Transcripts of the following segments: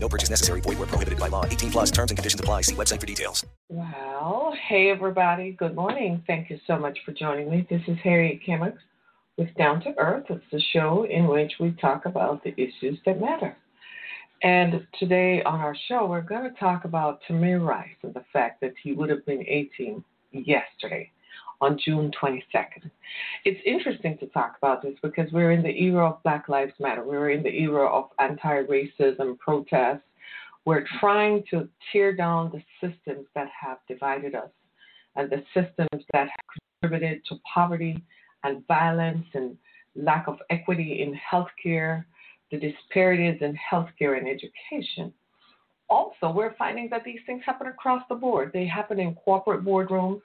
No purchase necessary. Void where prohibited by law. 18 plus terms and conditions apply. See website for details. Well, hey everybody. Good morning. Thank you so much for joining me. This is Harriet Kimmick with Down to Earth. It's the show in which we talk about the issues that matter. And today on our show, we're going to talk about Tamir Rice and the fact that he would have been 18 yesterday on June 22nd. It's interesting to talk about this because we're in the era of Black Lives Matter. We're in the era of anti racism protests. We're trying to tear down the systems that have divided us and the systems that have contributed to poverty and violence and lack of equity in healthcare, the disparities in healthcare and education. Also, we're finding that these things happen across the board. They happen in corporate boardrooms,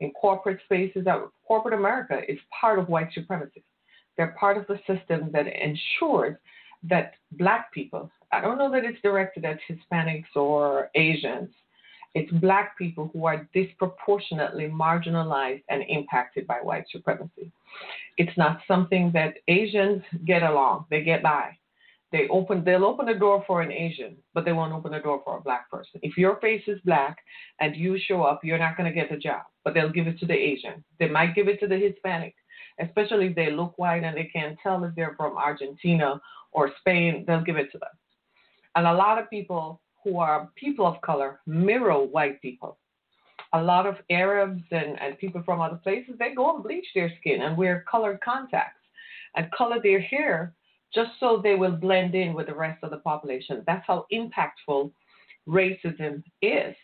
in corporate spaces. Corporate America is part of white supremacy. They're part of the system that ensures that black people, I don't know that it's directed at Hispanics or Asians, it's black people who are disproportionately marginalized and impacted by white supremacy. It's not something that Asians get along, they get by. They open they'll open the door for an Asian, but they won't open the door for a black person. If your face is black and you show up, you're not gonna get the job, but they'll give it to the Asian. They might give it to the Hispanic, especially if they look white and they can't tell if they're from Argentina or Spain, they'll give it to them. And a lot of people who are people of color mirror white people. A lot of Arabs and, and people from other places, they go and bleach their skin and wear colored contacts and color their hair just so they will blend in with the rest of the population. That's how impactful racism is.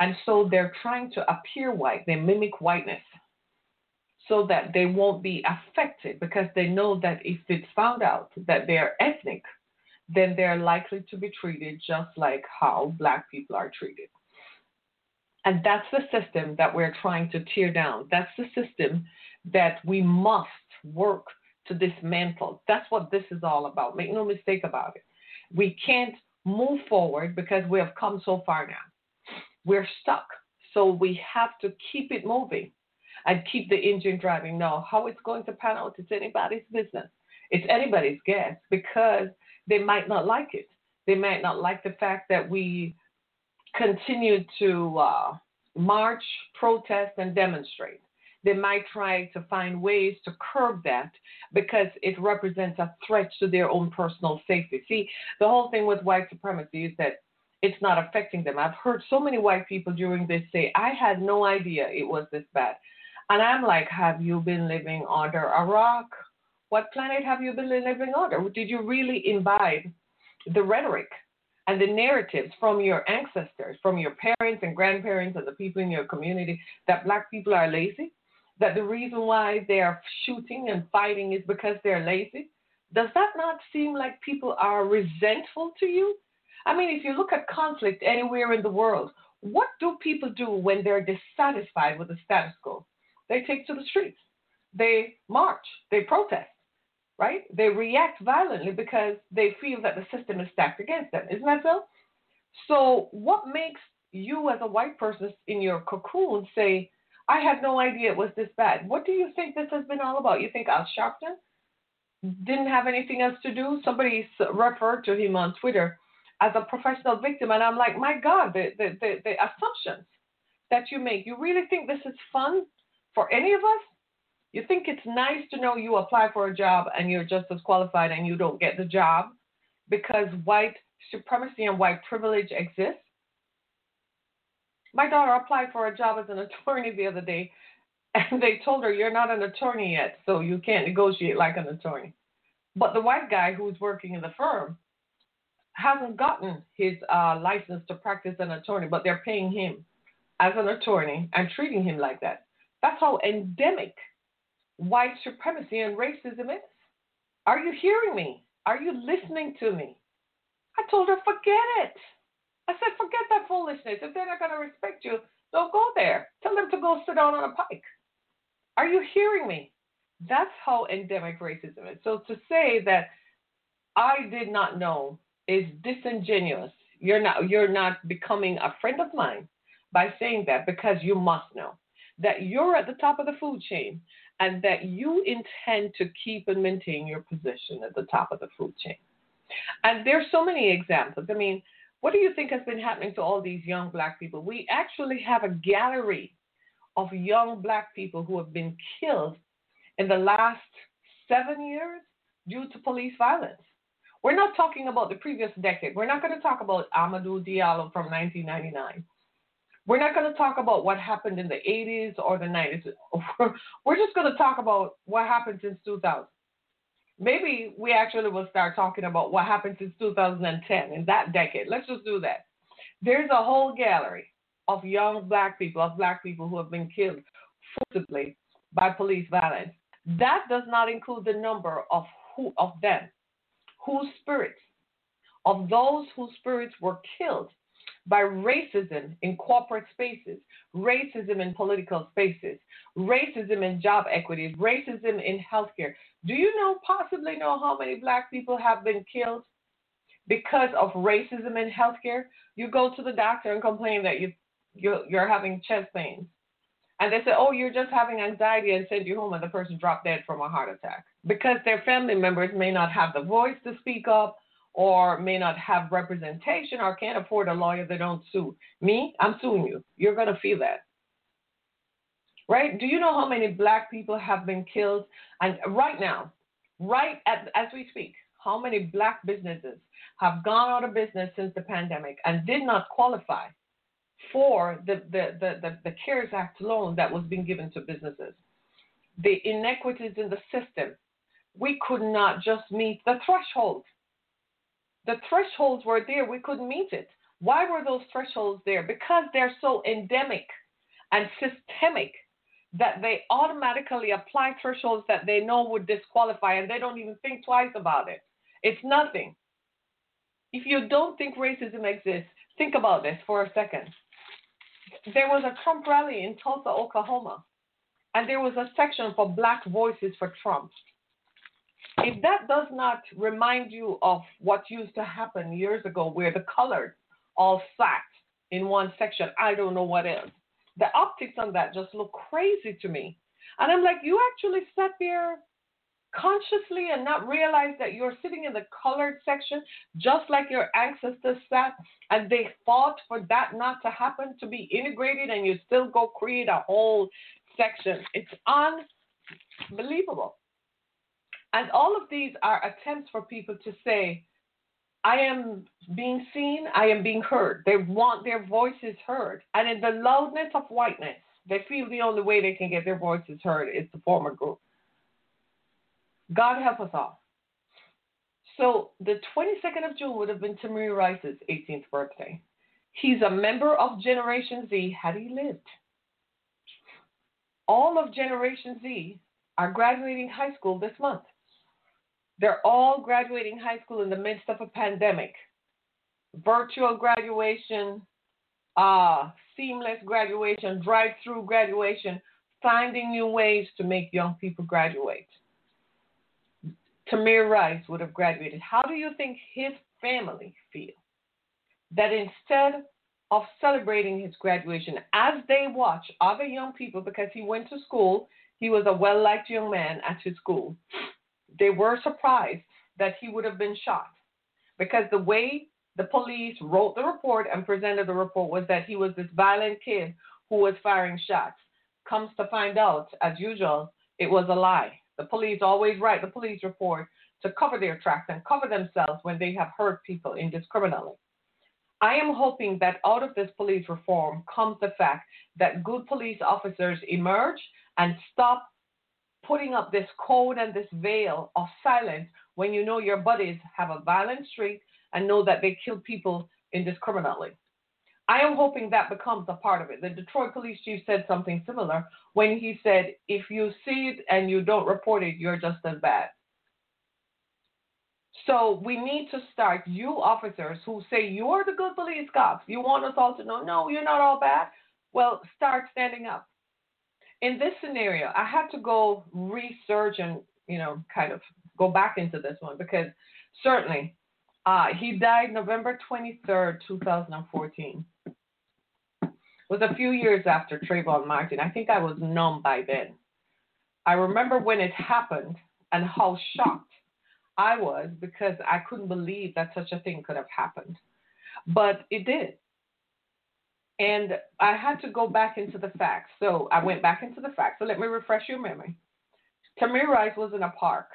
And so they're trying to appear white, they mimic whiteness so that they won't be affected because they know that if it's found out that they're ethnic, then they're likely to be treated just like how black people are treated. And that's the system that we're trying to tear down. That's the system that we must work to dismantle. That's what this is all about. Make no mistake about it. We can't move forward because we have come so far now. We're stuck. So we have to keep it moving and keep the engine driving. Now, how it's going to pan out, it's anybody's business. It's anybody's guess because they might not like it. They might not like the fact that we continue to uh, march, protest, and demonstrate. They might try to find ways to curb that because it represents a threat to their own personal safety. See, the whole thing with white supremacy is that it's not affecting them. I've heard so many white people during this say, I had no idea it was this bad. And I'm like, have you been living under a rock? What planet have you been living under? Did you really imbibe the rhetoric and the narratives from your ancestors, from your parents and grandparents and the people in your community that black people are lazy? That the reason why they are shooting and fighting is because they're lazy? Does that not seem like people are resentful to you? I mean, if you look at conflict anywhere in the world, what do people do when they're dissatisfied with the status quo? They take to the streets, they march, they protest right? They react violently because they feel that the system is stacked against them. Isn't that so? So, what makes you, as a white person in your cocoon, say, I had no idea it was this bad? What do you think this has been all about? You think Al Sharpton didn't have anything else to do? Somebody referred to him on Twitter as a professional victim, and I'm like, my God, the, the, the, the assumptions that you make. You really think this is fun for any of us? You think it's nice to know you apply for a job and you're just as qualified and you don't get the job because white supremacy and white privilege exists? My daughter applied for a job as an attorney the other day, and they told her, You're not an attorney yet, so you can't negotiate like an attorney. But the white guy who's working in the firm hasn't gotten his uh, license to practice an attorney, but they're paying him as an attorney and treating him like that. That's how endemic white supremacy and racism is. Are you hearing me? Are you listening to me? I told her, forget it. I said, forget that foolishness. If they're not going to respect you, don't go there. Tell them to go sit down on a pike. Are you hearing me? That's how endemic racism is. So to say that I did not know is disingenuous. You're not you're not becoming a friend of mine by saying that because you must know that you're at the top of the food chain and that you intend to keep and maintain your position at the top of the food chain. And there's so many examples. I mean, what do you think has been happening to all these young black people? We actually have a gallery of young black people who have been killed in the last seven years due to police violence. We're not talking about the previous decade. We're not going to talk about Amadou Diallo from 1999. We're not going to talk about what happened in the 80s or the 90s. We're just going to talk about what happened since 2000 maybe we actually will start talking about what happened since 2010 in that decade. Let's just do that. There's a whole gallery of young black people, of black people who have been killed forcibly by police violence. That does not include the number of who of them whose spirits, of those whose spirits were killed by racism in corporate spaces, racism in political spaces, racism in job equity, racism in healthcare. Do you know, possibly know how many black people have been killed because of racism in healthcare? You go to the doctor and complain that you, you you're having chest pains. And they say, oh, you're just having anxiety and send you home, and the person dropped dead from a heart attack because their family members may not have the voice to speak up or may not have representation or can't afford a lawyer, they don't sue. Me, I'm suing you. You're going to feel that. Right? Do you know how many black people have been killed? And right now, right at, as we speak, how many black businesses have gone out of business since the pandemic and did not qualify for the, the, the, the, the CARES Act loan that was being given to businesses? The inequities in the system. We could not just meet the threshold the thresholds were there. We couldn't meet it. Why were those thresholds there? Because they're so endemic and systemic that they automatically apply thresholds that they know would disqualify and they don't even think twice about it. It's nothing. If you don't think racism exists, think about this for a second. There was a Trump rally in Tulsa, Oklahoma, and there was a section for Black Voices for Trump if that does not remind you of what used to happen years ago where the colored all sat in one section, I don't know what else. The optics on that just look crazy to me. And I'm like, you actually sat there consciously and not realize that you're sitting in the colored section just like your ancestors sat and they fought for that not to happen to be integrated and you still go create a whole section. It's unbelievable. And all of these are attempts for people to say, I am being seen, I am being heard. They want their voices heard. And in the loudness of whiteness, they feel the only way they can get their voices heard is to form a group. God help us all. So the 22nd of June would have been Tamir Rice's 18th birthday. He's a member of Generation Z had he lived. All of Generation Z are graduating high school this month. They're all graduating high school in the midst of a pandemic. Virtual graduation, uh, seamless graduation, drive through graduation, finding new ways to make young people graduate. Tamir Rice would have graduated. How do you think his family feel? That instead of celebrating his graduation, as they watch other young people, because he went to school, he was a well liked young man at his school, they were surprised that he would have been shot because the way the police wrote the report and presented the report was that he was this violent kid who was firing shots. Comes to find out, as usual, it was a lie. The police always write the police report to cover their tracks and cover themselves when they have hurt people indiscriminately. I am hoping that out of this police reform comes the fact that good police officers emerge and stop putting up this code and this veil of silence when you know your buddies have a violent streak and know that they kill people indiscriminately. I am hoping that becomes a part of it. The Detroit police chief said something similar when he said, if you see it and you don't report it, you're just as bad. So we need to start, you officers who say you're the good police cops, you want us all to know, no, you're not all bad. Well, start standing up. In this scenario, I had to go research and, you know, kind of go back into this one because certainly uh, he died November 23rd, 2014. It was a few years after Trayvon Martin. I think I was numb by then. I remember when it happened and how shocked I was because I couldn't believe that such a thing could have happened. But it did. And I had to go back into the facts. So I went back into the facts. So let me refresh your memory. Tamir Rice was in a park.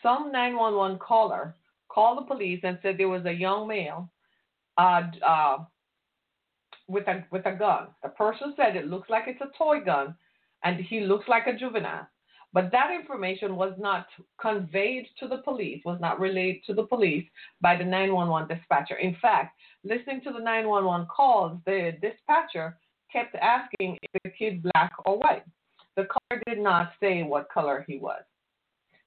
Some 911 caller called the police and said there was a young male uh, uh, with a with a gun. The person said it looks like it's a toy gun, and he looks like a juvenile. But that information was not conveyed to the police, was not relayed to the police by the 911 dispatcher. In fact, listening to the 911 calls, the dispatcher kept asking if the kid black or white. The caller did not say what color he was.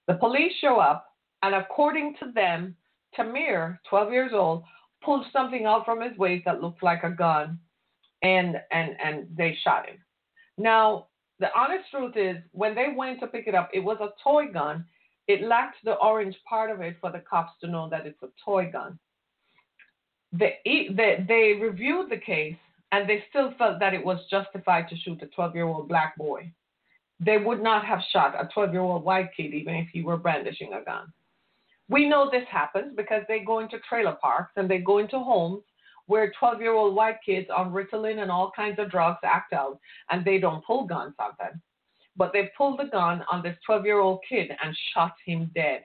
The police show up, and according to them, Tamir, 12 years old, pulled something out from his waist that looked like a gun, and and and they shot him. Now, the honest truth is, when they went to pick it up, it was a toy gun. It lacked the orange part of it for the cops to know that it's a toy gun. They, they, they reviewed the case and they still felt that it was justified to shoot a 12 year old black boy. They would not have shot a 12 year old white kid even if he were brandishing a gun. We know this happens because they go into trailer parks and they go into homes where 12 year old white kids on Ritalin and all kinds of drugs act out and they don't pull guns on them. But they pulled the gun on this 12 year old kid and shot him dead.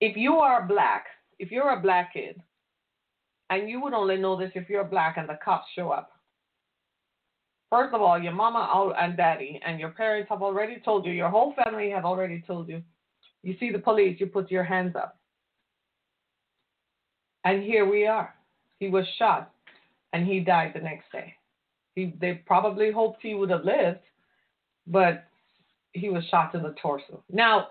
If you are black, if you're a black kid, and you would only know this if you're black and the cops show up. First of all, your mama and daddy and your parents have already told you, your whole family have already told you, you see the police, you put your hands up. And here we are. He was shot and he died the next day. He, they probably hoped he would have lived, but he was shot in the torso. Now,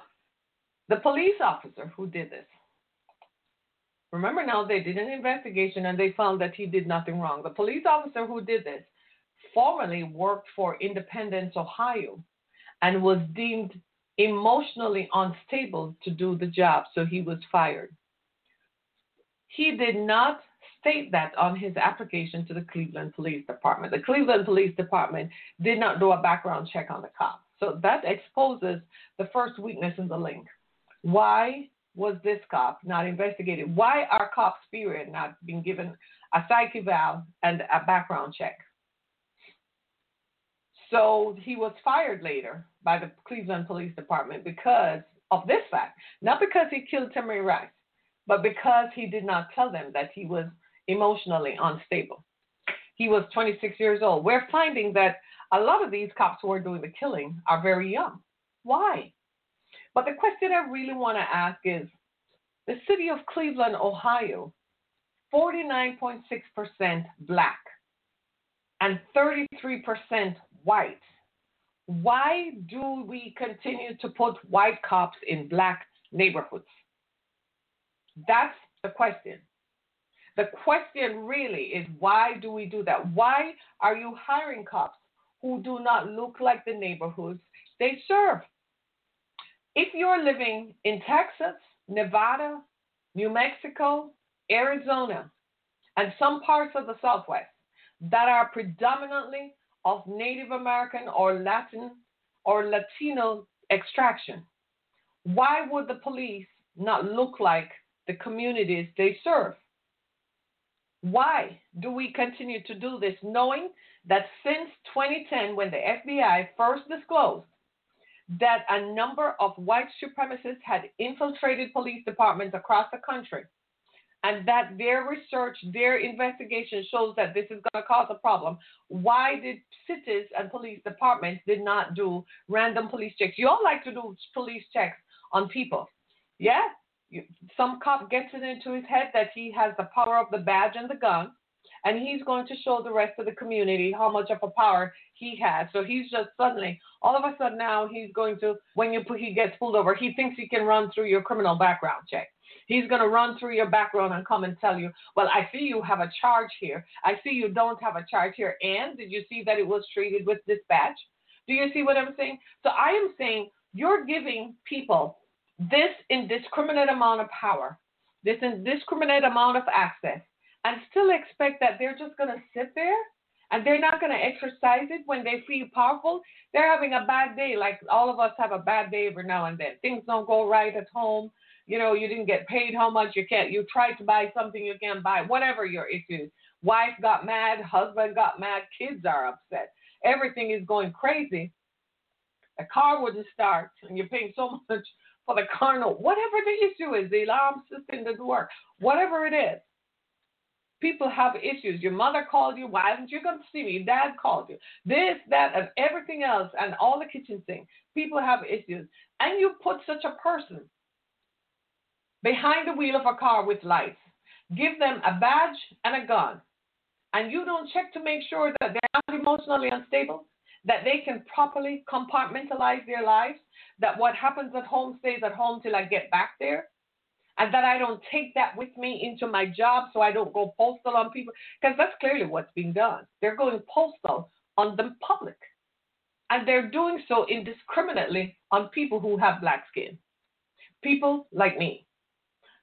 the police officer who did this, remember now they did an investigation and they found that he did nothing wrong. The police officer who did this formerly worked for Independence, Ohio, and was deemed emotionally unstable to do the job, so he was fired. He did not state that on his application to the Cleveland Police Department. The Cleveland Police Department did not do a background check on the cop. So that exposes the first weakness in the link. Why was this cop not investigated? Why are cops, period, not being given a psych eval and a background check? So he was fired later by the Cleveland Police Department because of this fact. Not because he killed Tamir Rice, but because he did not tell them that he was emotionally unstable. He was 26 years old. We're finding that a lot of these cops who are doing the killing are very young. Why? But the question I really want to ask is the city of Cleveland, Ohio, 49.6% black and 33% white. Why do we continue to put white cops in black neighborhoods? That's the question. The question really is why do we do that? Why are you hiring cops who do not look like the neighborhoods they serve? If you're living in Texas, Nevada, New Mexico, Arizona, and some parts of the Southwest that are predominantly of Native American or Latin or Latino extraction, why would the police not look like the communities they serve? Why do we continue to do this, knowing that since 2010, when the FBI first disclosed that a number of white supremacists had infiltrated police departments across the country, and that their research, their investigation shows that this is going to cause a problem. Why did cities and police departments did not do random police checks? You all like to do police checks on people, yeah? Some cop gets it into his head that he has the power of the badge and the gun, and he's going to show the rest of the community how much of a power he has. So he's just suddenly, all of a sudden now, he's going to, when you he gets pulled over, he thinks he can run through your criminal background check. He's going to run through your background and come and tell you, well, I see you have a charge here. I see you don't have a charge here. And did you see that it was treated with dispatch? Do you see what I'm saying? So I am saying you're giving people this indiscriminate amount of power, this indiscriminate amount of access, and still expect that they're just going to sit there and they're not going to exercise it when they feel powerful. They're having a bad day, like all of us have a bad day every now and then. Things don't go right at home. You know, you didn't get paid how much you can't. You tried to buy something you can't buy. Whatever your issue. Wife got mad, husband got mad, kids are upset. Everything is going crazy. A car wouldn't start, and you're paying so much for the car note. Whatever the issue is, the alarm system doesn't work. Whatever it is, people have issues. Your mother called you. Why didn't you come to see me? Your dad called you. This, that, and everything else, and all the kitchen things. People have issues. And you put such a person behind the wheel of a car with lights. Give them a badge and a gun. And you don't check to make sure that they're not emotionally unstable, that they can properly compartmentalize their lives, that what happens at home stays at home till I get back there, and that I don't take that with me into my job so I don't go postal on people, because that's clearly what's being done. They're going postal on the public, and they're doing so indiscriminately on people who have black skin, people like me.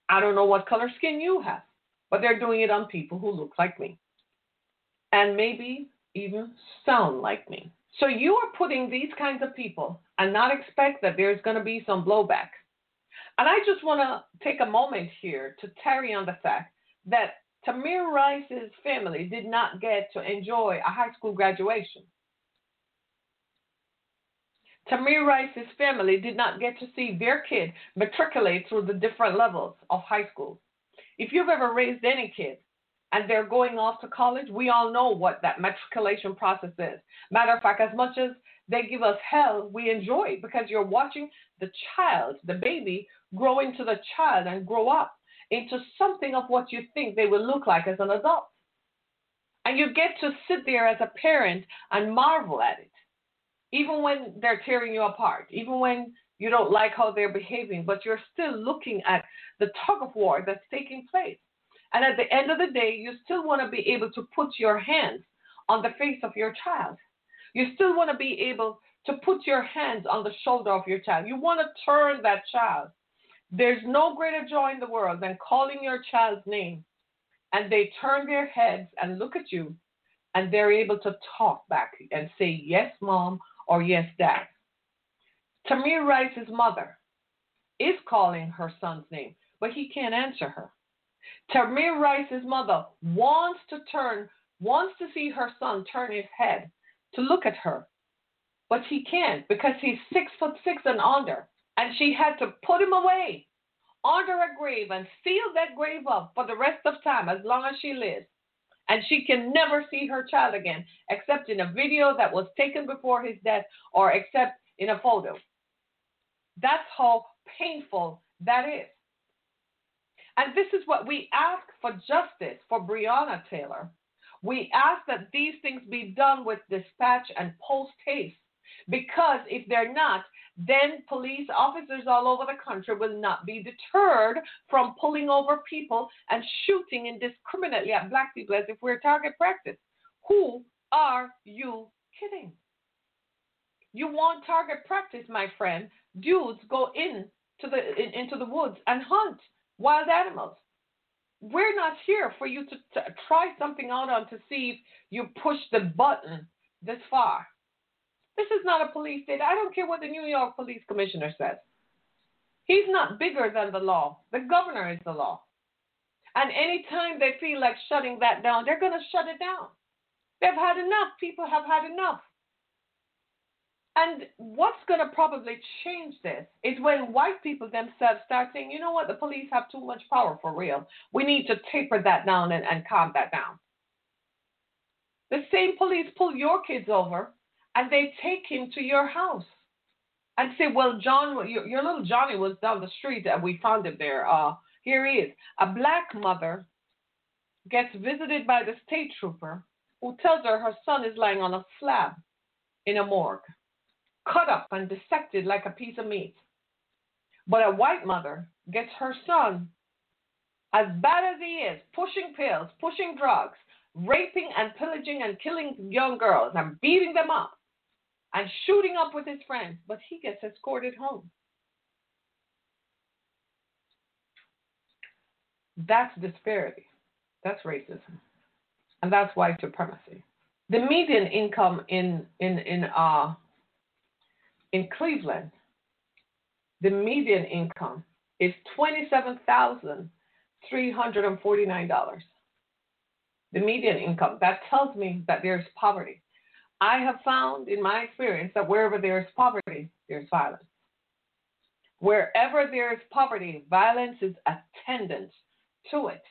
I don't know what color skin you have, but they're doing it on people who look like me, and maybe even sound like me. So you are putting these kinds of people and not expect that there's going to be some blowback. And I just want to take a moment here to tarry on the fact that Tamir Rice's family did not get to enjoy a high school graduation. Tamir Rice's family did not get to see their kid matriculate through the different levels of high school. If you've ever raised any kid, and they're going off to college, we all know what that matriculation process is. Matter of fact, as much as they give us hell, we enjoy it because you're watching the child, the baby, grow into the child and grow up into something of what you think they will look like as an adult. And you get to sit there as a parent and marvel at it, even when they're tearing you apart, even when you don't like how they're behaving, but you're still looking at the tug of war that's taking place. And at the end of the day, you still want to be able to put your hands on the face of your child. You still want to be able to put your hands on the shoulder of your child. You want to turn that child. There's no greater joy in the world than calling your child's name and they turn their heads and look at you and they're able to talk back and say, Yes, mom, or Yes, dad. Tamir Rice's mother is calling her son's name, but he can't answer her. Tamir Rice's mother wants to turn, wants to see her son turn his head to look at her, but he can't because he's six foot six and under, and she had to put him away under a grave and seal that grave up for the rest of time as long as she lives. And she can never see her child again, except in a video that was taken before his death or except in a photo. That's how painful that is. And this is what we ask for justice for Breonna Taylor. We ask that these things be done with dispatch and post haste. Because if they're not, then police officers all over the country will not be deterred from pulling over people and shooting indiscriminately at black people as if we're target practice. Who are you kidding? You want target practice, my friend? Dudes go in to the in, into the woods and hunt wild animals. We're not here for you to, to try something out on to see if you push the button this far. This is not a police state. I don't care what the New York Police Commissioner says. He's not bigger than the law. The governor is the law. And anytime they feel like shutting that down, they're going to shut it down. They've had enough. People have had enough. And what's going to probably change this is when white people themselves start saying, you know what, the police have too much power for real. We need to taper that down and, and calm that down. The same police pull your kids over and they take him to your house and say, well, John, your, your little Johnny was down the street and we found him there. Uh, here he is. A black mother gets visited by the state trooper who tells her her son is lying on a slab in a morgue cut up and dissected like a piece of meat. But a white mother gets her son as bad as he is, pushing pills, pushing drugs, raping and pillaging and killing young girls and beating them up and shooting up with his friends, but he gets escorted home. That's disparity. That's racism. And that's white supremacy. The median income in in in uh in Cleveland, the median income is twenty seven thousand three hundred and forty nine dollars. The median income. That tells me that there's poverty. I have found in my experience that wherever there's poverty, there's violence. Wherever there's poverty, violence is attendant to it.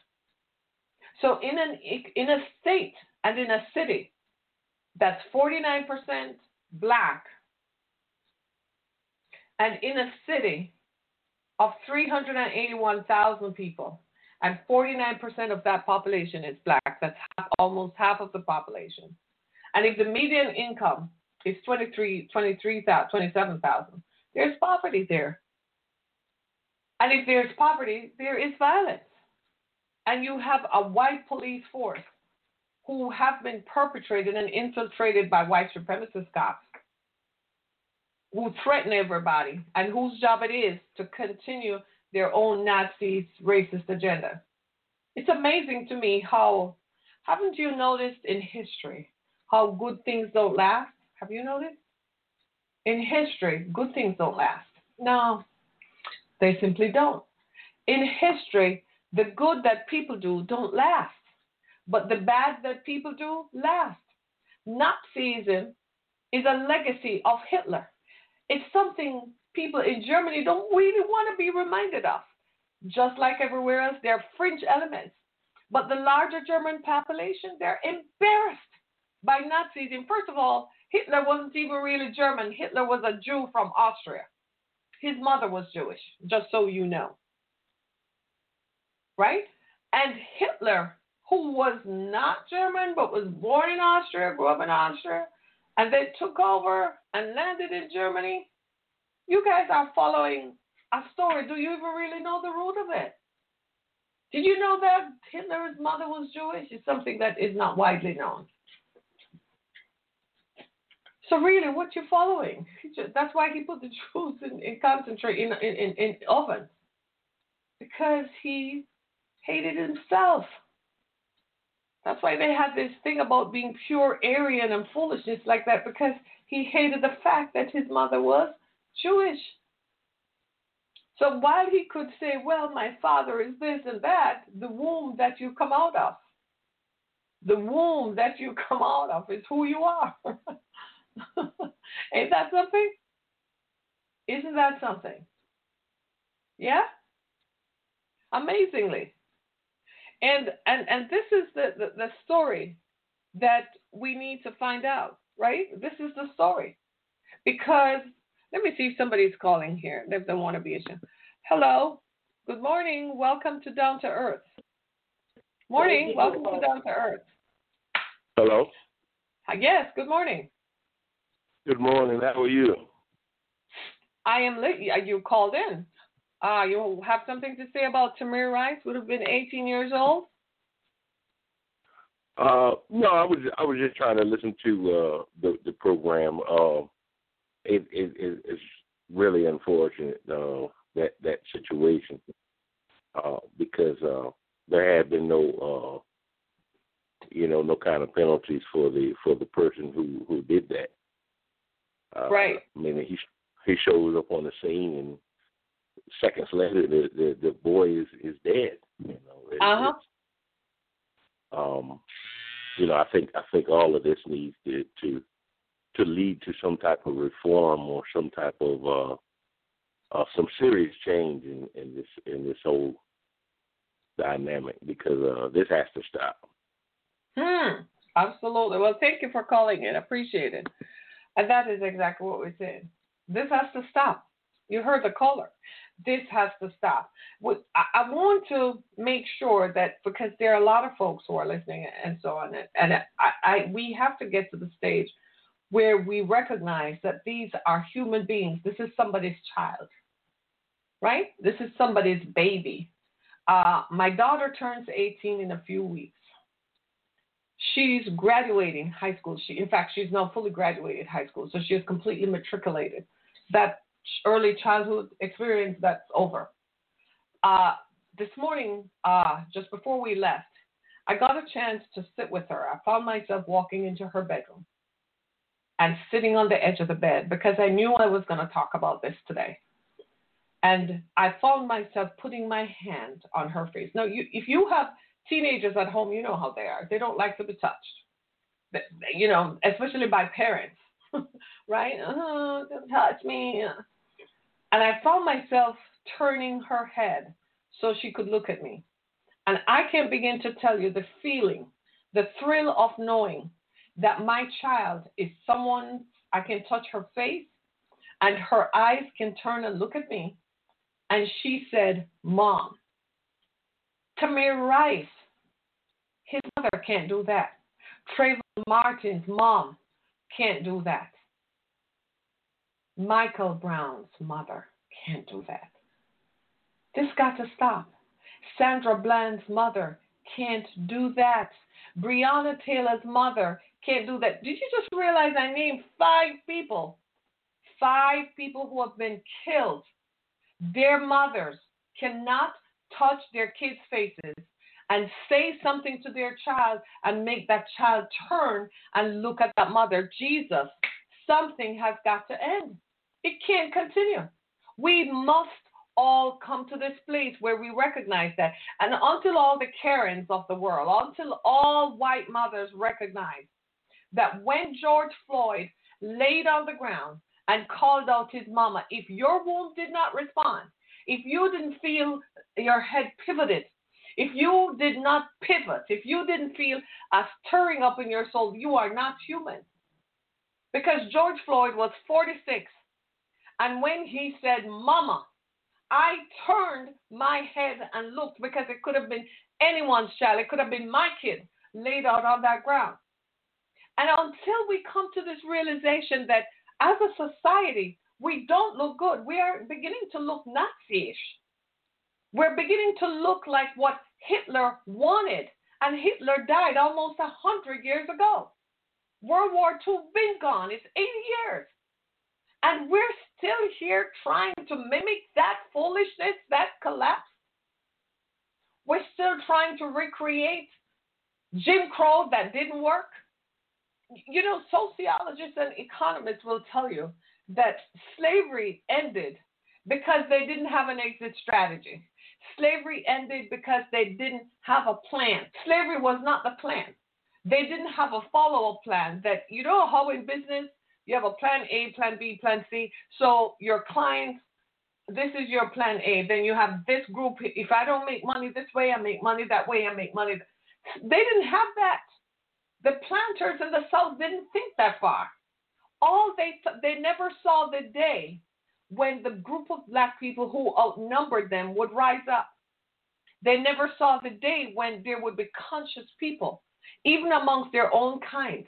So in an in a state and in a city that's 49% black and in a city of 381,000 people and 49% of that population is black, that's half, almost half of the population. And if the median income is 23, 23 27,000, there's poverty there. And if there's poverty, there is violence and you have a white police force who have been perpetrated and infiltrated by white supremacist cops who threaten everybody and whose job it is to continue their own Nazi racist agenda. It's amazing to me how, haven't you noticed in history how good things don't last? Have you noticed? In history, good things don't last. No, they simply don't. In history, the good that people do don't last, but the bad that people do last. Nazism is a legacy of Hitler. It's something people in Germany don't really want to be reminded of. Just like everywhere else, there are fringe elements. But the larger German population, they're embarrassed by Nazism. First of all, Hitler wasn't even really German. Hitler was a Jew from Austria. His mother was Jewish, just so you know right? And Hitler, who was not German but was born in Austria, grew up in Austria, and then took over and landed in Germany. You guys are following a story. Do you even really know the root of it? Did you know that Hitler's mother was Jewish? It's something that is not widely known. So really, what you're following? That's why he put the Jews in, in concentrate in, in, in, in ovens because he hated himself. That's why they had this thing about being pure Aryan and foolishness like that because he hated the fact that his mother was Jewish. So while he could say, well, my father is this and that, the womb that you come out of, the womb that you come out of is who you are. Ain't that something? Isn't that something? Yeah? Amazingly. And and and this is the, the, the story that we need to find out, right? This is the story. Because let me see if somebody's calling here. They don't want to be a show. Hello. Good morning. Welcome to Down to Earth. Morning. Welcome to Down to Earth. Hello. Yes. Good morning. Good morning. How are you? I am late. You called in. Uh, you have something to say about Tamir Rice? Would have been 18 years old. Uh, no, I was I was just trying to listen to uh, the the program. Uh, it, it it's really unfortunate uh, that that situation uh, because uh, there had been no uh, you know no kind of penalties for the for the person who who did that. Uh, right. I mean, he he shows up on the scene and seconds later, the the, the boy is is dead. You know. It, uh huh. Um, you know, I think I think all of this needs to to to lead to some type of reform or some type of uh, uh some serious change in in this in this whole dynamic because uh this has to stop. Hmm. Absolutely. Well, thank you for calling in. Appreciate it. And that is exactly what we're saying. This has to stop. You heard the caller this has to stop. I want to make sure that because there are a lot of folks who are listening and so on, and I, I, we have to get to the stage where we recognize that these are human beings. This is somebody's child, right? This is somebody's baby. Uh, my daughter turns 18 in a few weeks. She's graduating high school. She, in fact, she's now fully graduated high school, so she is completely matriculated. That early childhood experience that's over. Uh, this morning, uh, just before we left, I got a chance to sit with her. I found myself walking into her bedroom and sitting on the edge of the bed because I knew I was going to talk about this today. And I found myself putting my hand on her face. Now, you, if you have teenagers at home, you know how they are. They don't like to be touched, you know, especially by parents, right? Oh, don't touch me. And I found myself turning her head so she could look at me. And I can't begin to tell you the feeling, the thrill of knowing that my child is someone I can touch her face and her eyes can turn and look at me. And she said, Mom, Tamir Rice, his mother can't do that. Trayvon Martin's mom can't do that. Michael Brown's mother can't do that. This got to stop. Sandra Bland's mother can't do that. Breonna Taylor's mother can't do that. Did you just realize I named five people? Five people who have been killed. Their mothers cannot touch their kids' faces and say something to their child and make that child turn and look at that mother. Jesus, something has got to end. It can't continue. We must all come to this place where we recognize that. And until all the Karens of the world, until all white mothers recognize that when George Floyd laid on the ground and called out his mama, if your womb did not respond, if you didn't feel your head pivoted, if you did not pivot, if you didn't feel a stirring up in your soul, you are not human. Because George Floyd was 46. And when he said, Mama, I turned my head and looked because it could have been anyone's child, it could have been my kid laid out on that ground. And until we come to this realization that as a society, we don't look good, we are beginning to look Nazi ish. We're beginning to look like what Hitler wanted. And Hitler died almost a 100 years ago. World War II been gone. It's 80 years. And we're still here trying to mimic that foolishness, that collapse. We're still trying to recreate Jim Crow that didn't work. You know, sociologists and economists will tell you that slavery ended because they didn't have an exit strategy. Slavery ended because they didn't have a plan. Slavery was not the plan. They didn't have a follow up plan that, you know, how in business you have a plan A, plan B, plan C. So your clients, this is your plan A. Then you have this group. If I don't make money this way, I make money that way, I make money. They didn't have that. The planters in the South didn't think that far. All they they never saw the day when the group of black people who outnumbered them would rise up. They never saw the day when there would be conscious people, even amongst their own kind,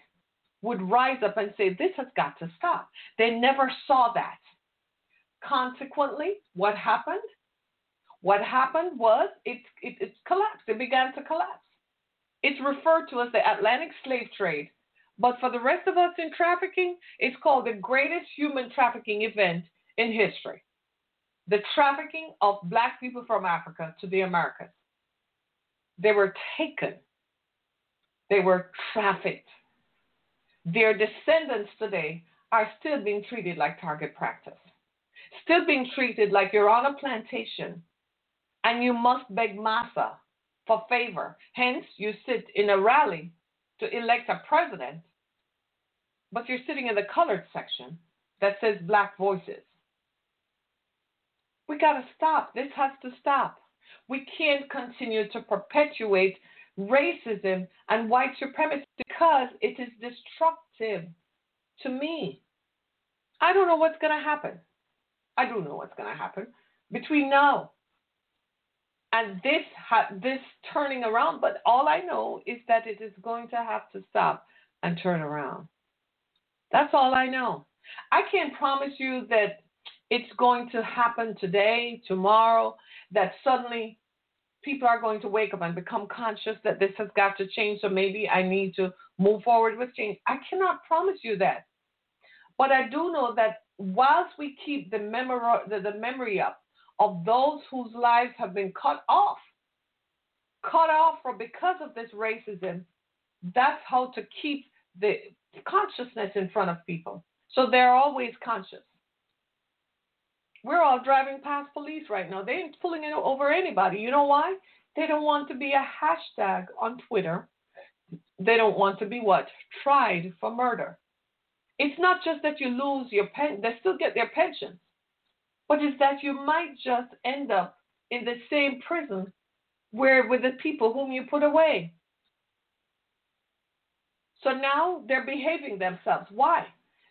would rise up and say, This has got to stop. They never saw that. Consequently, what happened? What happened was it, it, it collapsed. It began to collapse. It's referred to as the Atlantic slave trade. But for the rest of us in trafficking, it's called the greatest human trafficking event in history the trafficking of black people from Africa to the Americas. They were taken, they were trafficked. Their descendants today are still being treated like target practice, still being treated like you're on a plantation and you must beg massa for favor. Hence, you sit in a rally to elect a president, but you're sitting in the colored section that says black voices. We got to stop. This has to stop. We can't continue to perpetuate racism and white supremacy because it is destructive to me. I don't know what's going to happen. I don't know what's going to happen between now and this ha- this turning around. But all I know is that it is going to have to stop and turn around. That's all I know. I can't promise you that it's going to happen today, tomorrow, that suddenly people are going to wake up and become conscious that this has got to change, so maybe I need to move forward with change. I cannot promise you that. But I do know that whilst we keep the memory, the, the memory up of those whose lives have been cut off, cut off from because of this racism, that's how to keep the consciousness in front of people. So they're always conscious. We're all driving past police right now. They ain't pulling it over anybody. You know why? They don't want to be a hashtag on Twitter. They don't want to be what? Tried for murder. It's not just that you lose your pen, they still get their pension, but it's that you might just end up in the same prison where with the people whom you put away. So now they're behaving themselves. Why?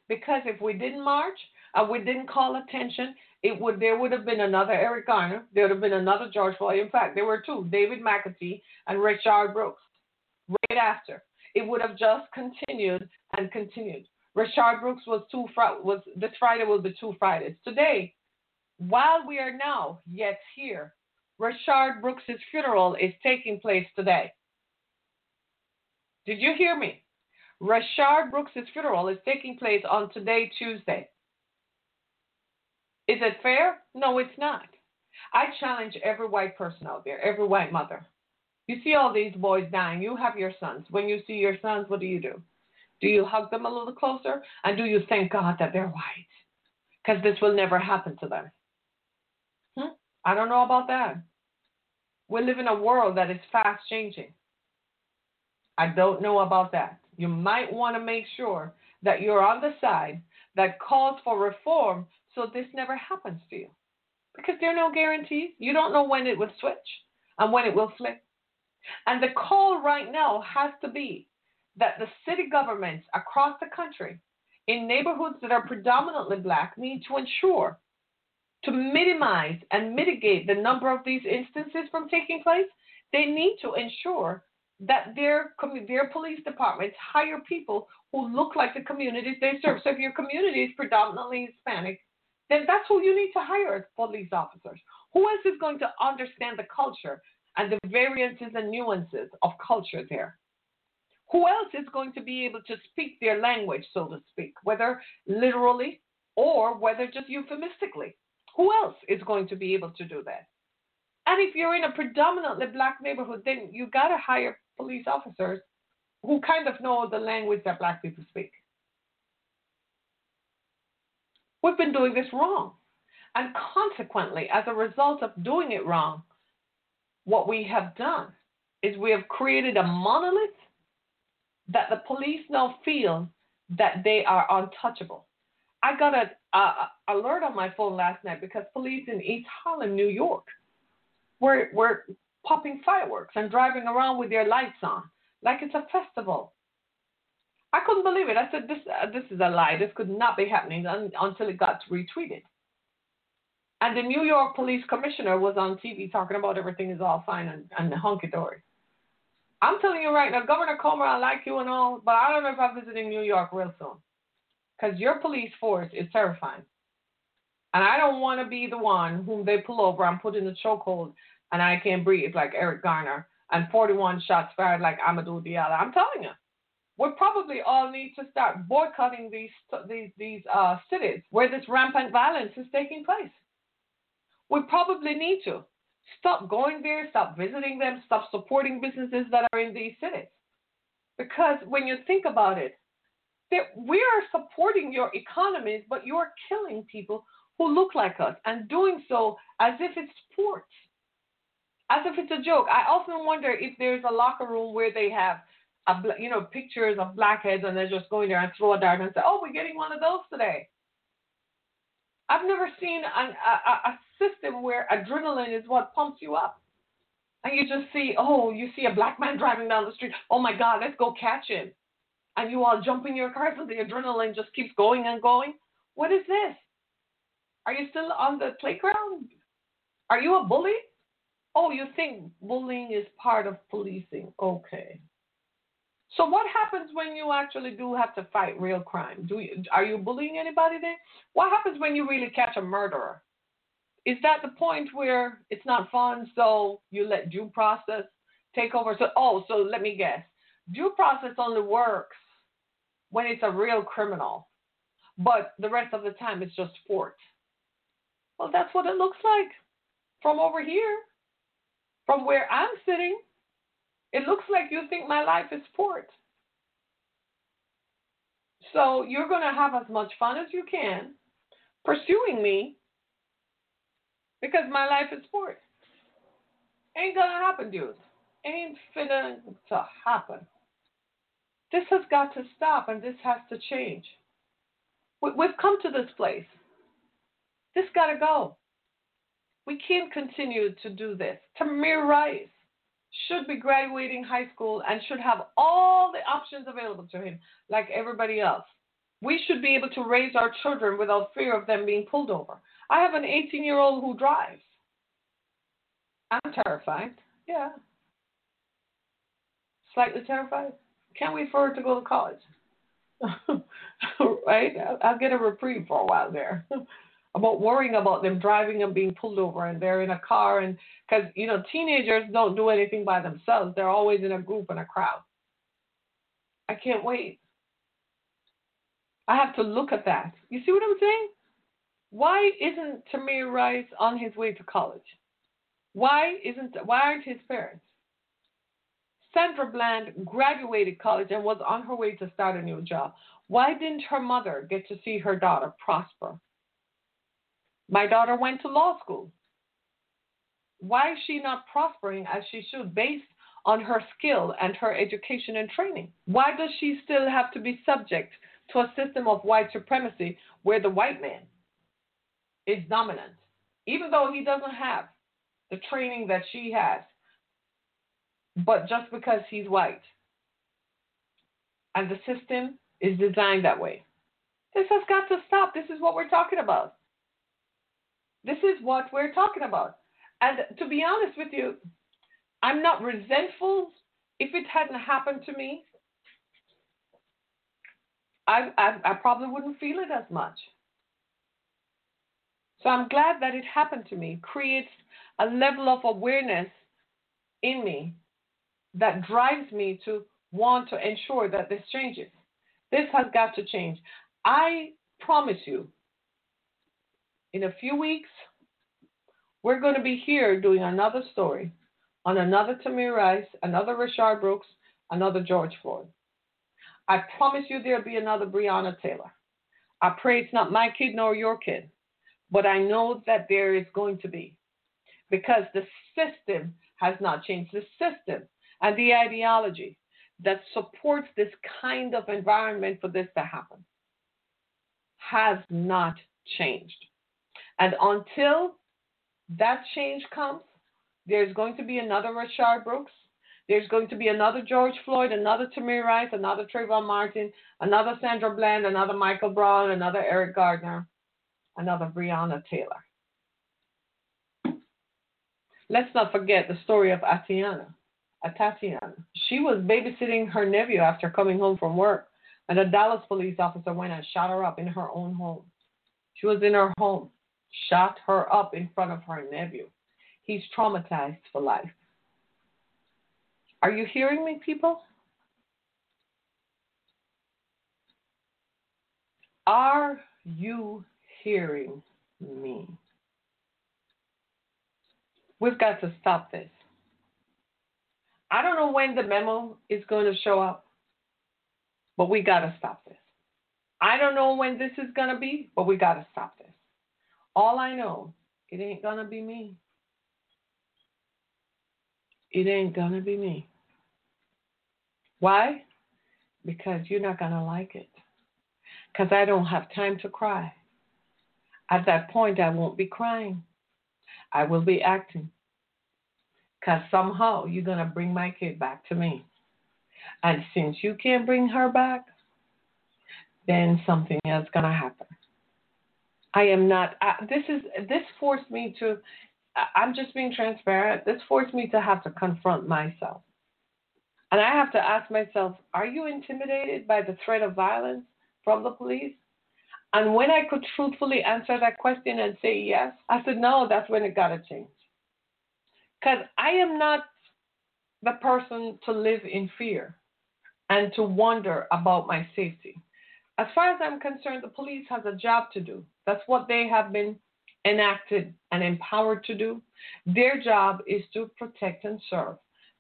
Because if we didn't march and we didn't call attention, it would there would have been another Eric Garner, there would have been another George Floyd. In fact, there were two, David McAtee and Rayshard Brooks, right after. It would have just continued and continued. Rayshard Brooks was two was this Friday will be two Fridays. Today, while we are now yet here, Rayshard Brooks' funeral is taking place today. Did you hear me? Rayshard Brooks' funeral is taking place on today, Tuesday. Is it fair? No, it's not. I challenge every white person out there, every white mother. You see all these boys dying. You have your sons. When you see your sons, what do you do? Do you hug them a little closer? And do you thank God that they're white? Because this will never happen to them. Hmm? I don't know about that. We live in a world that is fast changing. I don't know about that. You might want to make sure that you're on the side that calls for reform so this never happens to you. Because there are no guarantees. You don't know when it will switch and when it will flip. And the call right now has to be that the city governments across the country in neighborhoods that are predominantly black need to ensure to minimize and mitigate the number of these instances from taking place, they need to ensure that their their police departments hire people who look like the communities they serve. So if your community is predominantly Hispanic, then that's who you need to hire as police officers. Who else is going to understand the culture and the variances and nuances of culture there? Who else is going to be able to speak their language, so to speak, whether literally or whether just euphemistically? Who else is going to be able to do that? And if you're in a predominantly black neighborhood, then you got to hire police officers who kind of know the language that black people speak. We've been doing this wrong. And consequently, as a result of doing it wrong, what we have done is we have created a monolith that the police now feel that they are untouchable. I got an alert on my phone last night because police in East Harlem, New York, were were popping fireworks and driving around with their lights on like it's a festival. I couldn't believe it. I said, "This uh, this is a lie. This could not be happening un- until it got retweeted." And the New York Police Commissioner was on TV talking about everything is all fine and, and hunky dory. I'm telling you right now, Governor Cuomo, I like you and all, but I don't know if I'm visiting New York real soon. Because your police force is terrifying. And I don't want to be the one whom they pull over and put in the chokehold and I can't breathe like Eric Garner and 41 shots fired like Amadou Diallo. I'm telling you, we probably all need to start boycotting these these these uh, cities where this rampant violence is taking place. We probably need to. Stop going there, stop visiting them, stop supporting businesses that are in these cities. Because when you think about it, that we are supporting your economies, but you're killing people who look like us and doing so as if it's sports, as if it's a joke. I often wonder if there's a locker room where they have, a, you know, pictures of blackheads and they're just going there and throw a dart and say, "Oh, we're getting one of those today." I've never seen an, a, a system where adrenaline is what pumps you up. And you just see, oh, you see a black man driving down the street. Oh my God, let's go catch him. And you all jump in your cars and the adrenaline just keeps going and going. What is this? Are you still on the playground? Are you a bully? Oh, you think bullying is part of policing? Okay. So what happens when you actually do have to fight real crime? Do you, are you bullying anybody there? What happens when you really catch a murderer? is that the point where it's not fun, so you let due process take over? So, oh, so let me guess. Due process only works when it's a real criminal, but the rest of the time it's just sport. Well, that's what it looks like from over here, from where I'm sitting. It looks like you think my life is sport. So you're going to have as much fun as you can pursuing me because my life is sport. Ain't gonna happen, dude. Ain't finna to happen. This has got to stop and this has to change. We've come to this place. This gotta go. We can't continue to do this. Tamir Rice should be graduating high school and should have all the options available to him like everybody else. We should be able to raise our children without fear of them being pulled over. I have an 18 year old who drives. I'm terrified. Yeah. Slightly terrified. Can't wait for her to go to college. right? I'll get a reprieve for a while there. about worrying about them driving and being pulled over and they're in a car and because you know teenagers don't do anything by themselves. They're always in a group and a crowd. I can't wait. I have to look at that. You see what i'm saying? Why isn't tamir rice on his way to college? Why isn't why aren't his parents? Sandra bland graduated college and was on her way to start a new job. Why didn't her mother get to see her daughter prosper my daughter went to law school. Why is she not prospering as she should based on her skill and her education and training? Why does she still have to be subject to a system of white supremacy where the white man is dominant, even though he doesn't have the training that she has, but just because he's white? And the system is designed that way. This has got to stop. This is what we're talking about. This is what we're talking about. And to be honest with you, I'm not resentful if it hadn't happened to me. I, I, I probably wouldn't feel it as much. So I'm glad that it happened to me. Creates a level of awareness in me that drives me to want to ensure that this changes. This has got to change. I promise you, in a few weeks, we're going to be here doing another story on another Tamir Rice, another Rayshard Brooks, another George Floyd. I promise you there'll be another Breonna Taylor. I pray it's not my kid nor your kid, but I know that there is going to be because the system has not changed. The system and the ideology that supports this kind of environment for this to happen has not changed. And until that change comes, there's going to be another Rayshard Brooks. There's going to be another George Floyd, another Tamir Rice, another Trayvon Martin, another Sandra Bland, another Michael Brown, another Eric Gardner, another Breonna Taylor. Let's not forget the story of Atiana. Tatiana. She was babysitting her nephew after coming home from work, and a Dallas police officer went and shot her up in her own home. She was in her home shot her up in front of her nephew. He's traumatized for life. Are you hearing me, people? Are you hearing me? We've got to stop this. I don't know when the memo is going to show up, but we got to stop this. I don't know when this is going to be, but we got to stop this. All I know, it ain't gonna be me. It ain't gonna be me. Why? Because you're not gonna like it. Because I don't have time to cry. At that point, I won't be crying. I will be acting. Because somehow you're going to bring my kid back to me. And since you can't bring her back, then something else going to happen. I am not. Uh, this is this forced me to. I'm just being transparent. This forced me to have to confront myself, and I have to ask myself: Are you intimidated by the threat of violence from the police? And when I could truthfully answer that question and say yes, I said, no, that's when it got to change. Because I am not the person to live in fear and to wonder about my safety. As far as I'm concerned, the police has a job to do. That's what they have been enacted and empowered to do. Their job is to protect and serve.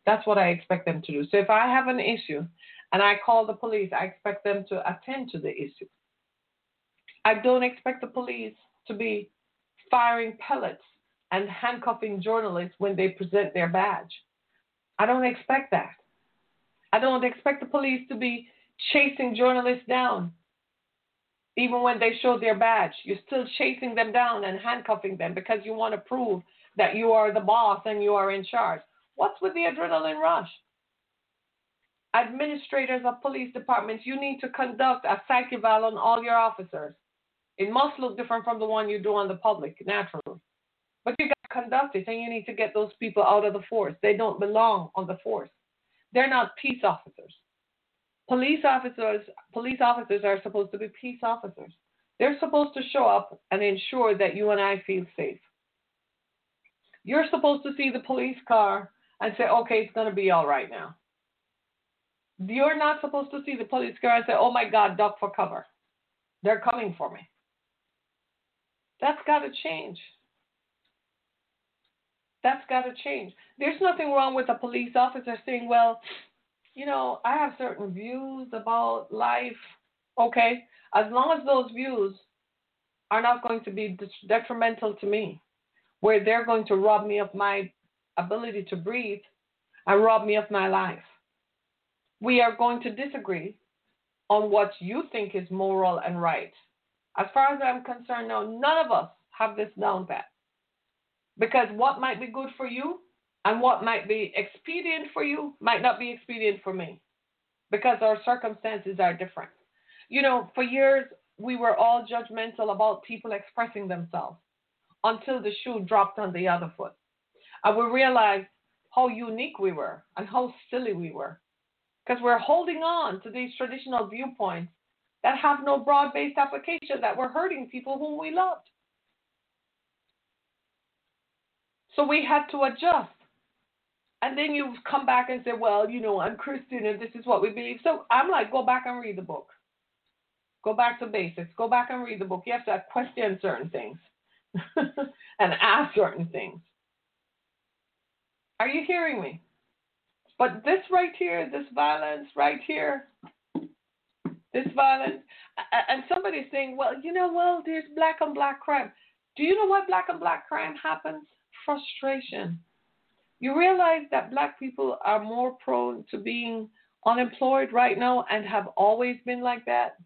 That's what I expect them to do. So if I have an issue and I call the police, I expect them to attend to the issue. I don't expect the police to be firing pellets and handcuffing journalists when they present their badge. I don't expect that. I don't expect the police to be chasing journalists down. Even when they show their badge, you're still chasing them down and handcuffing them because you want to prove that you are the boss and you are in charge. What's with the adrenaline rush? Administrators of police departments, you need to conduct a psych eval on all your officers. It must look different from the one you do on the public, naturally. But you got to conduct it, and you need to get those people out of the force. They don't belong on the force. They're not peace officers. Police officers, police officers are supposed to be peace officers. They're supposed to show up and ensure that you and I feel safe. You're supposed to see the police car and say, okay, it's going to be all right now. You're not supposed to see the police car and say, oh my God, duck for cover. They're coming for me. That's got to change. That's got to change. There's nothing wrong with a police officer saying, well, you know, I have certain views about life. Okay, as long as those views are not going to be detrimental to me, where they're going to rob me of my ability to breathe and rob me of my life. We are going to disagree on what you think is moral and right. As far as I'm concerned now, none of us have this down pat. Because what might be good for you and what might be expedient for you might not be expedient for me. Because our circumstances are different. You know, for years we were all judgmental about people expressing themselves until the shoe dropped on the other foot. And we realized how unique we were and how silly we were. Because we're holding on to these traditional viewpoints that have no broad based application, that were hurting people whom we loved. So we had to adjust. And then you come back and say, well, you know, I'm Christian and this is what we believe. So I'm like, go back and read the book. Go back to basics. Go back and read the book. You have to question certain things and ask certain things. Are you hearing me? But this right here, this violence right here, this violence, and somebody's saying, well, you know, well, there's black and black crime. Do you know why black and black crime happens? Frustration. You realize that black people are more prone to being unemployed right now and have always been like that.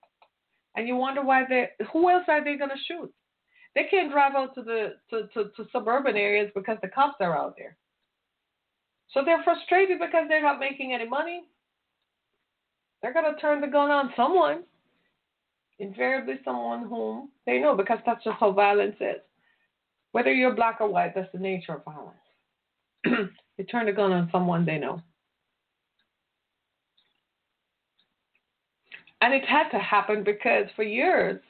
And you wonder why they who else are they gonna shoot? They can't drive out to the to, to, to suburban areas because the cops are out there. So they're frustrated because they're not making any money. They're going to turn the gun on someone, invariably someone whom they know, because that's just how violence is. Whether you're black or white, that's the nature of violence. they turn a gun on someone they know. And it had to happen because for years,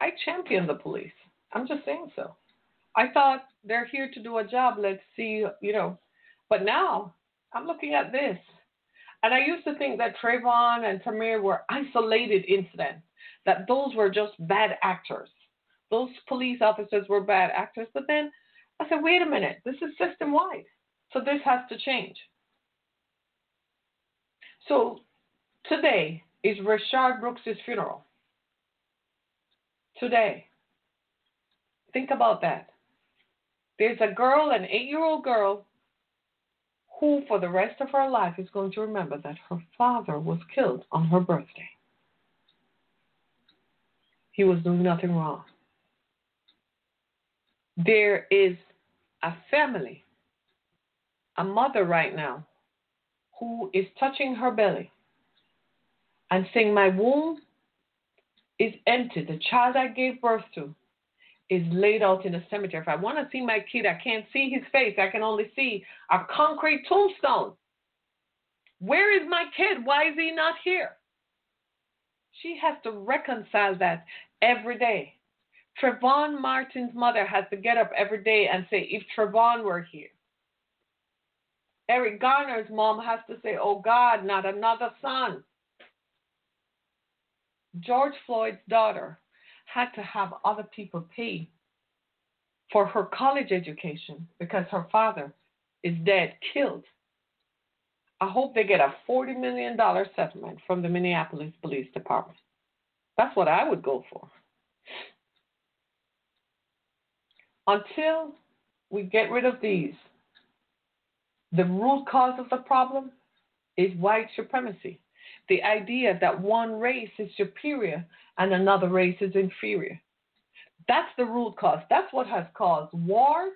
I championed the police. I'm just saying so. I thought they're here to do a job. Let's see, you know, but now I'm looking at this. And I used to think that Trayvon and Tamir were isolated incidents, that those were just bad actors. Those police officers were bad actors. But then I said, wait a minute, this is system wide. So this has to change. So today is Rayshard Brooks' funeral. Today. Think about that. There's a girl, an eight year old girl, who for the rest of her life is going to remember that her father was killed on her birthday. He was doing nothing wrong. There is a family, a mother right now, who is touching her belly and saying, My womb is empty. The child I gave birth to is laid out in a cemetery. If I want to see my kid, I can't see his face. I can only see a concrete tombstone. Where is my kid? Why is he not here? She has to reconcile that every day. Trayvon Martin's mother has to get up every day and say, if Trayvon were here. Eric Garner's mom has to say, oh God, not another son. George Floyd's daughter had to have other people pay for her college education because her father is dead, killed. I hope they get a $40 million settlement from the Minneapolis Police Department. That's what I would go for. Until we get rid of these, the root cause of the problem is white supremacy. The idea that one race is superior and another race is inferior. That's the root cause. That's what has caused wars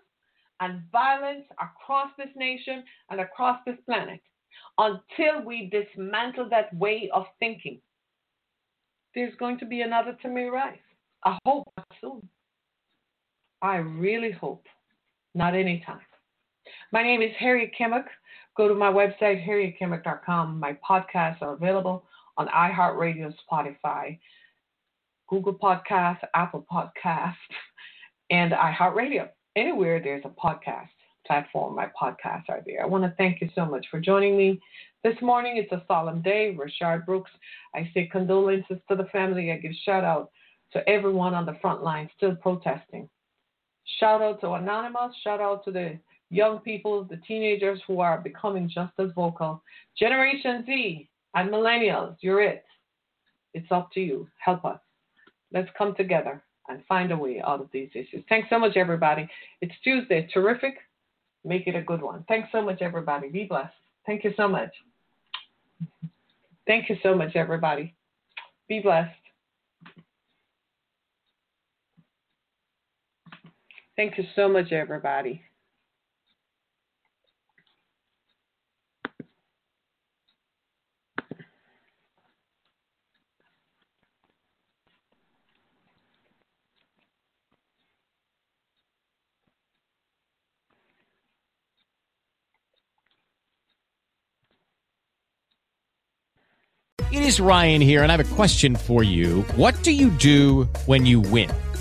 and violence across this nation and across this planet. Until we dismantle that way of thinking, there's going to be another Tamir Rice. I hope soon. I really hope. Not anytime. My name is Harriet Kimmick. Go to my website, harrietkimmick.com. My podcasts are available on iHeartRadio, Spotify, Google Podcasts, Apple Podcasts, and iHeartRadio. Anywhere there's a podcast platform, my podcasts are there. I want to thank you so much for joining me this morning. It's a solemn day. Rayshard Brooks. I say condolences to the family. I give shout out to everyone on the front line still protesting. Shout out to Anonymous. Shout out to the young people, the teenagers who are becoming just as vocal. Generation Z and millennials, you're it. It's up to you. Help us. Let's come together and find a way out of these issues. Thanks so much, everybody. It's Tuesday. Terrific. Make it a good one. Thanks so much, everybody. Be blessed. Thank you so much. Thank you so much, everybody. Be blessed. Thank you so much, everybody. It is Ryan here, and I have a question for you. What do you do when you win?